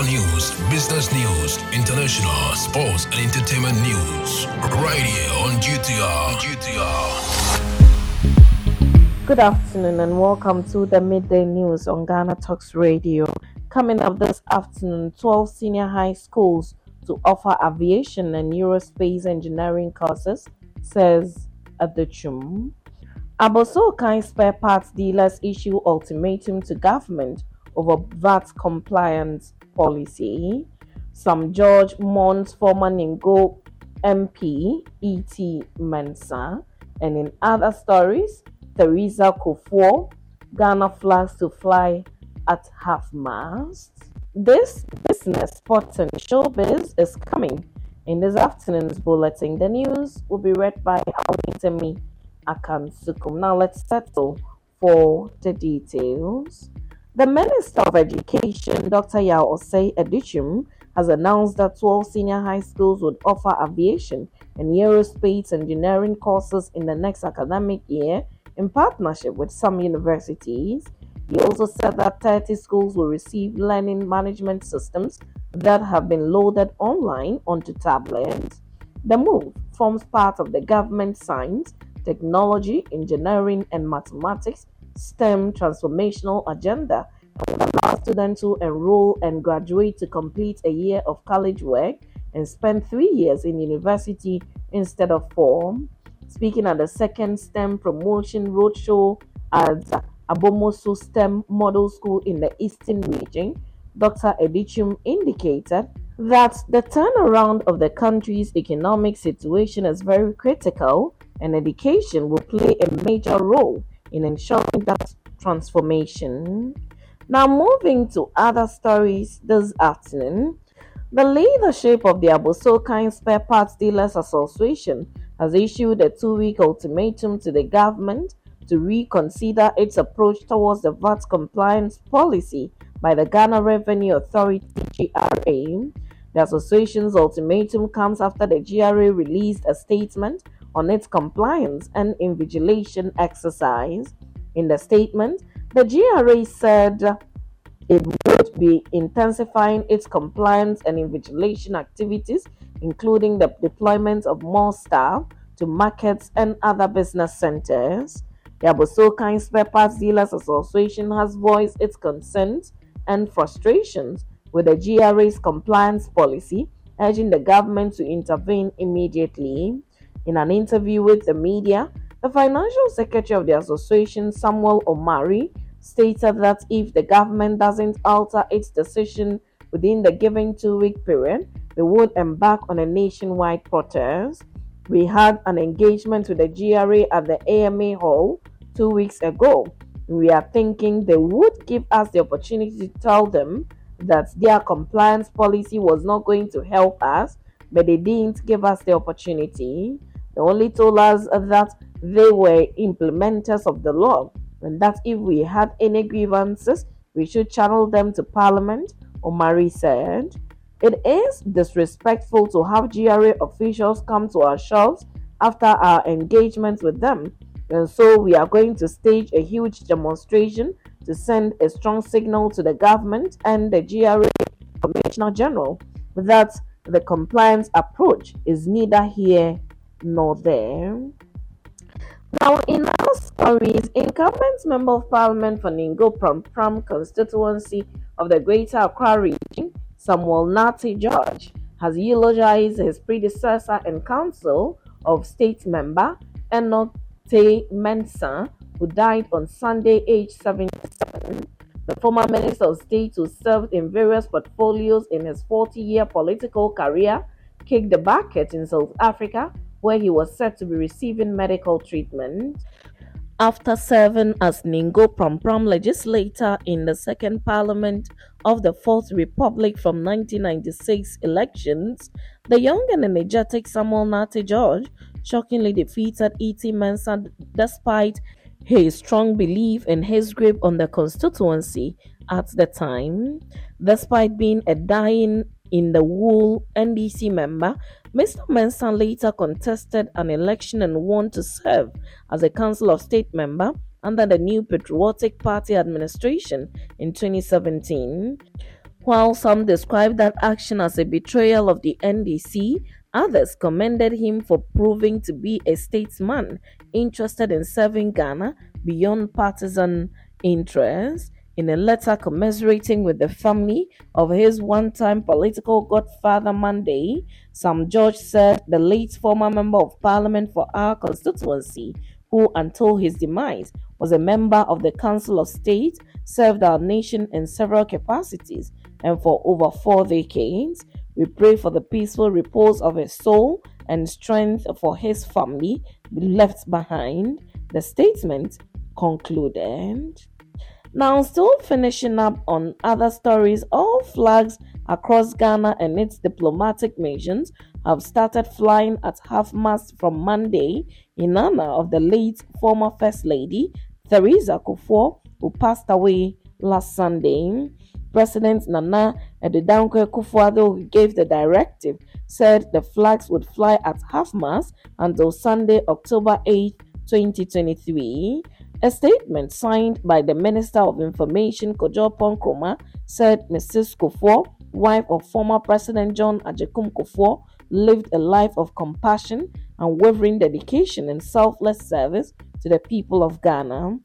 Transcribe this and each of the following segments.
Local news, business news, international, sports, and entertainment news. Right here on GTR. GTR. Good afternoon and welcome to the midday news on Ghana Talks Radio. Coming up this afternoon, 12 senior high schools to offer aviation and aerospace engineering courses, says Adutwum. Abossey-Okai spare parts dealers issue ultimatum to government over VAT compliance policy. Sam George mourns former Ningo MP E.T. Mensah. And in other stories, Theresa Kufuor, Ghana flags to fly at half mast. This business, sports, and showbiz is coming in this afternoon's bulletin. The news will be read by Awentemi Akansukum. Now let's settle for the details. The Minister of Education, Dr. Yao Osei Adutwum, has announced that 12 senior high schools would offer aviation and aerospace engineering courses in the next academic year in partnership with some universities. He also said that 30 schools will receive learning management systems that have been loaded online onto tablets. The move forms part of the government science, technology, engineering, and mathematics STEM transformational agenda will allow students to enroll and graduate to complete a year of college work and spend three years in university instead of four. Speaking at the second STEM promotion roadshow at Abomosu STEM Model School in the Eastern region, Dr. Adutwum indicated that the turnaround of the country's economic situation is very critical and education will play a major role in ensuring that transformation. Now, moving to other stories this afternoon, the leadership of the Abossey-Okai Spare Parts Dealers Association has issued a two week ultimatum to the government to reconsider its approach towards the VAT compliance policy by the Ghana Revenue Authority GRA. The association's ultimatum comes after the GRA released a statement on its compliance and invigilation exercise. In the statement, the GRA said it would be intensifying its compliance and invigilation activities, including the deployment of more staff to markets and other business centers. The Abossey-Okai Spare Parts Dealers Association has voiced its concerns and frustrations with the GRA's compliance policy, urging the government to intervene immediately. In an interview with the media, the financial secretary of the association, Samuel Omari, stated that if the government doesn't alter its decision within the given two week period, they would embark on a nationwide protest. We had an engagement with the GRA at the AMA Hall two weeks ago. We are thinking they would give us the opportunity to tell them that their compliance policy was not going to help us, but they didn't give us the opportunity. They only told us that they were implementers of the law and that if we had any grievances, we should channel them to Parliament, Omari said. It is disrespectful to have GRA officials come to our shops after our engagement with them, and so we are going to stage a huge demonstration to send a strong signal to the government and the GRA Commissioner General that the compliance approach is neither here nor there. Now, in our stories, incumbent Member of Parliament for Ningo Pram constituency of the Greater Accra region, Samuel Nartey George, has eulogized his predecessor and Council of State member Enoch Teye Mensah, who died on Sunday, aged 77. The former Minister of State, who served in various portfolios in his 40 year political career, kicked the bucket in South Africa where he was said to be receiving medical treatment. After serving as Ningo Pram legislator in the second parliament of the Fourth Republic from 1996 elections, the young and energetic Samuel Nartey George shockingly defeated E.T. Mensah despite his strong belief in his grip on the constituency at the time. Despite being a dying in the wool NDC member, Mr. Mensah later contested an election and won to serve as a Council of State member under the new Patriotic Party administration in 2017. While some described that action as a betrayal of the NDC, others commended him for proving to be a statesman interested in serving Ghana beyond partisan interests. In a letter commiserating with the family of his one time political godfather Monday, Sam George said the late former member of parliament for our constituency, who until his demise was a member of the Council of State, served our nation in several capacities, and for over four decades. We pray for the peaceful repose of his soul and strength for his family left behind. The statement concluded. Now, still finishing up on other stories, all flags across Ghana and its diplomatic missions have started flying at half mast from Monday in honor of the late former First Lady Theresa Kufuor, who passed away last Sunday. President Nana Addo Dankwa who gave the directive, said the flags would fly at half mast until Sunday, October 8, 2023. A statement signed by the Minister of Information, Kojo Nkrumah, said Mrs. Kufuor, wife of former President John Agyekum Kufuor, lived a life of compassion, and unwavering dedication, and selfless service to the people of Ghana.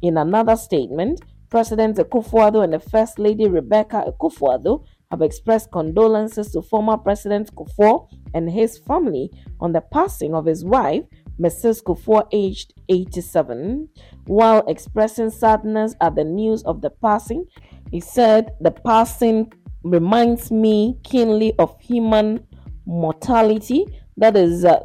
In another statement, President akufo and the First Lady Rebecca akufo have expressed condolences to former President Kufuor and his family on the passing of his wife, Mrs. Kufuor, aged 87. While expressing sadness at the news of the passing, he said, The passing reminds me keenly of human mortality. That is, uh,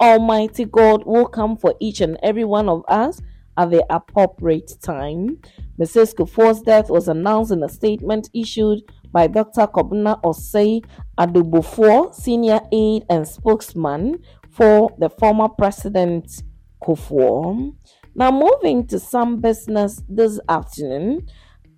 Almighty God will come for each and every one of us at the appropriate time. Mrs. Kufuor's death was announced in a statement issued by Dr. Kobna Osei Adubufor, senior aide and spokesman for the former president Kufuor. Now, moving to some business this afternoon,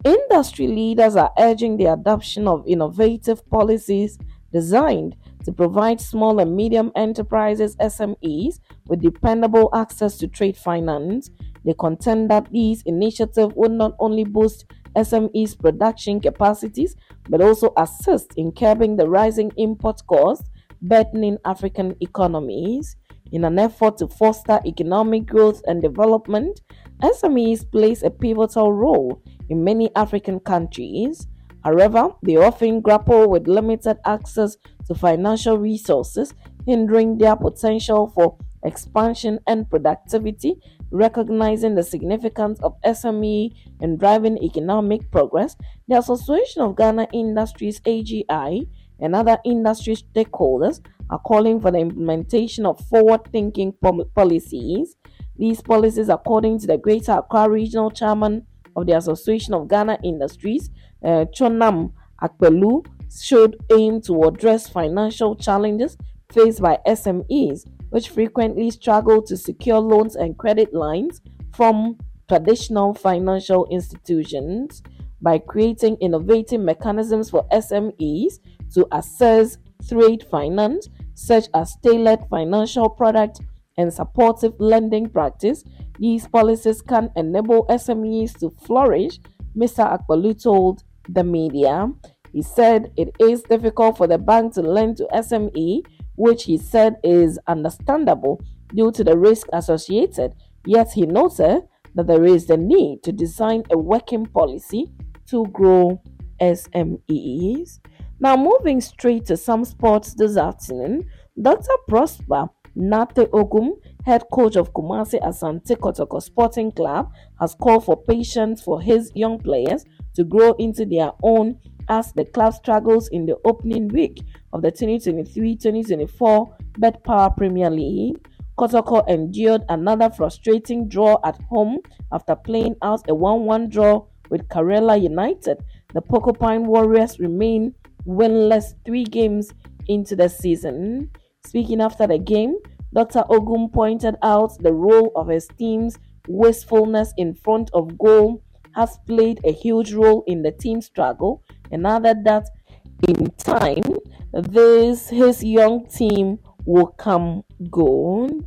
industry leaders are urging the adoption of innovative policies designed to provide small and medium enterprises SMEs with dependable access to trade finance. They contend that these initiatives will not only boost SMEs' production capacities but also assist in curbing the rising import costs burdening African economies. In an effort to foster economic growth and development, SMEs plays a pivotal role in many African countries. However, they often grapple with limited access to financial resources, hindering their potential for expansion and productivity. Recognizing the significance of SME in driving economic progress, the Association of Ghana Industries AGI and other industry stakeholders are calling for the implementation of forward thinking policies. These policies, according to the Greater Accra Regional Chairman of the Association of Ghana Industries, uh, Tsonam Akpeloo, should aim to address financial challenges faced by SMEs, which frequently struggle to secure loans and credit lines from traditional financial institutions by creating innovative mechanisms for SMEs to access trade finance, such as tailored financial product and supportive lending practice. These policies can enable SMEs to flourish, Mr. Akpeloo told the media. He said it is difficult for the bank to lend to SME, which he said is understandable due to the risk associated. Yet he noted that there is the need to design a working policy to grow SMEs. Now, moving straight to some sports this afternoon, Dr. Prosper Narteh Ogum, head coach of Kumasi Asante Kotoko Sporting Club, has called for patience for his young players to grow into their own as the club struggles in the opening week of the 2023-2024 betPawa Premier League. Kotoko endured another frustrating draw at home after playing out a 1-1 draw with Karela United. The Porcupine Warriors remain winless three games into the season. Speaking after the game, Dr. Ogum pointed out the role of his team's wastefulness in front of goal has played a huge role in the team struggle and added that in time this his young team will come good.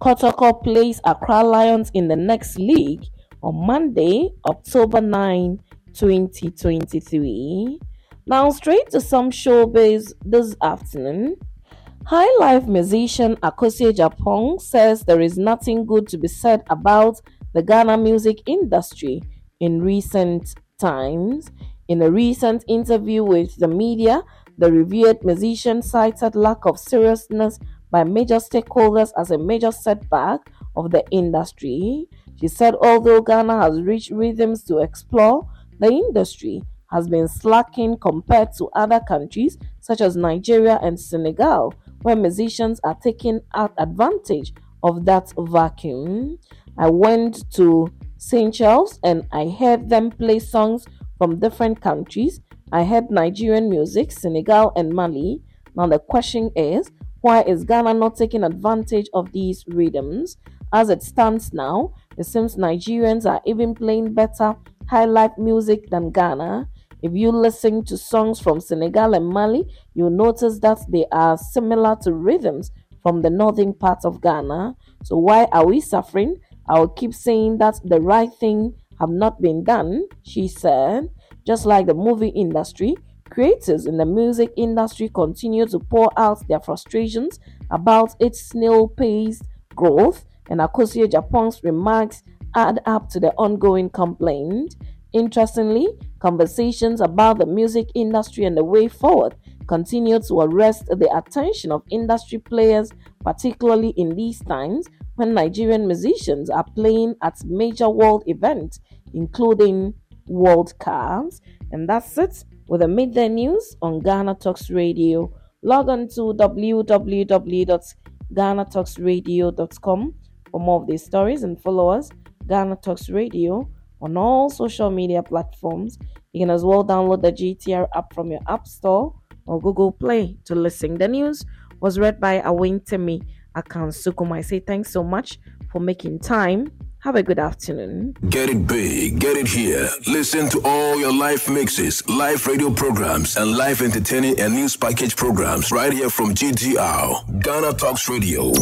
Kotoko plays Accra Lions in the next league on Monday, October 9, 2023. Now, straight to some showbiz this afternoon. High life musician Akosua Agyapong says there is nothing good to be said about the Ghana music industry in recent times. In a recent interview with the media, the revered musician cited lack of seriousness by major stakeholders as a major setback of the industry. She said although Ghana has rich rhythms to explore, the industry has been slacking compared to other countries such as Nigeria and Senegal, where musicians are taking advantage of that vacuum. I went to Seychelles and I heard them play songs from different countries. I heard Nigerian music, Senegal and Mali. Now the question is, why is Ghana not taking advantage of these rhythms? As it stands now, it seems Nigerians are even playing better high life music than Ghana. If you listen to songs from Senegal and Mali, you'll notice that they are similar to rhythms from the northern part of Ghana. So why are we suffering? I'll keep saying that the right thing have not been done, she said. Just like the movie industry, creators in the music industry continue to pour out their frustrations about its snail-paced growth, and Akosua Agyapong's remarks add up to the ongoing complaint. Interestingly, conversations about the music industry and the way forward continue to arrest the attention of industry players, particularly in these times when Nigerian musicians are playing at major world events, including World Cups. And that's it with the midday news on Ghana Talks Radio. Log on to www.ghanatalksradio.com for more of these stories and follow us, Ghana Talks Radio, on all social media platforms. You can as well download the GTR app from your App Store or Google Play to listen. The news was read by Awentemi Akansukum. I say thanks so much for making time. Have a good afternoon. Get it big, get it here. Listen to all your live mixes, live radio programs, and live entertaining and news package programs right here from GTR, Ghana Talks Radio.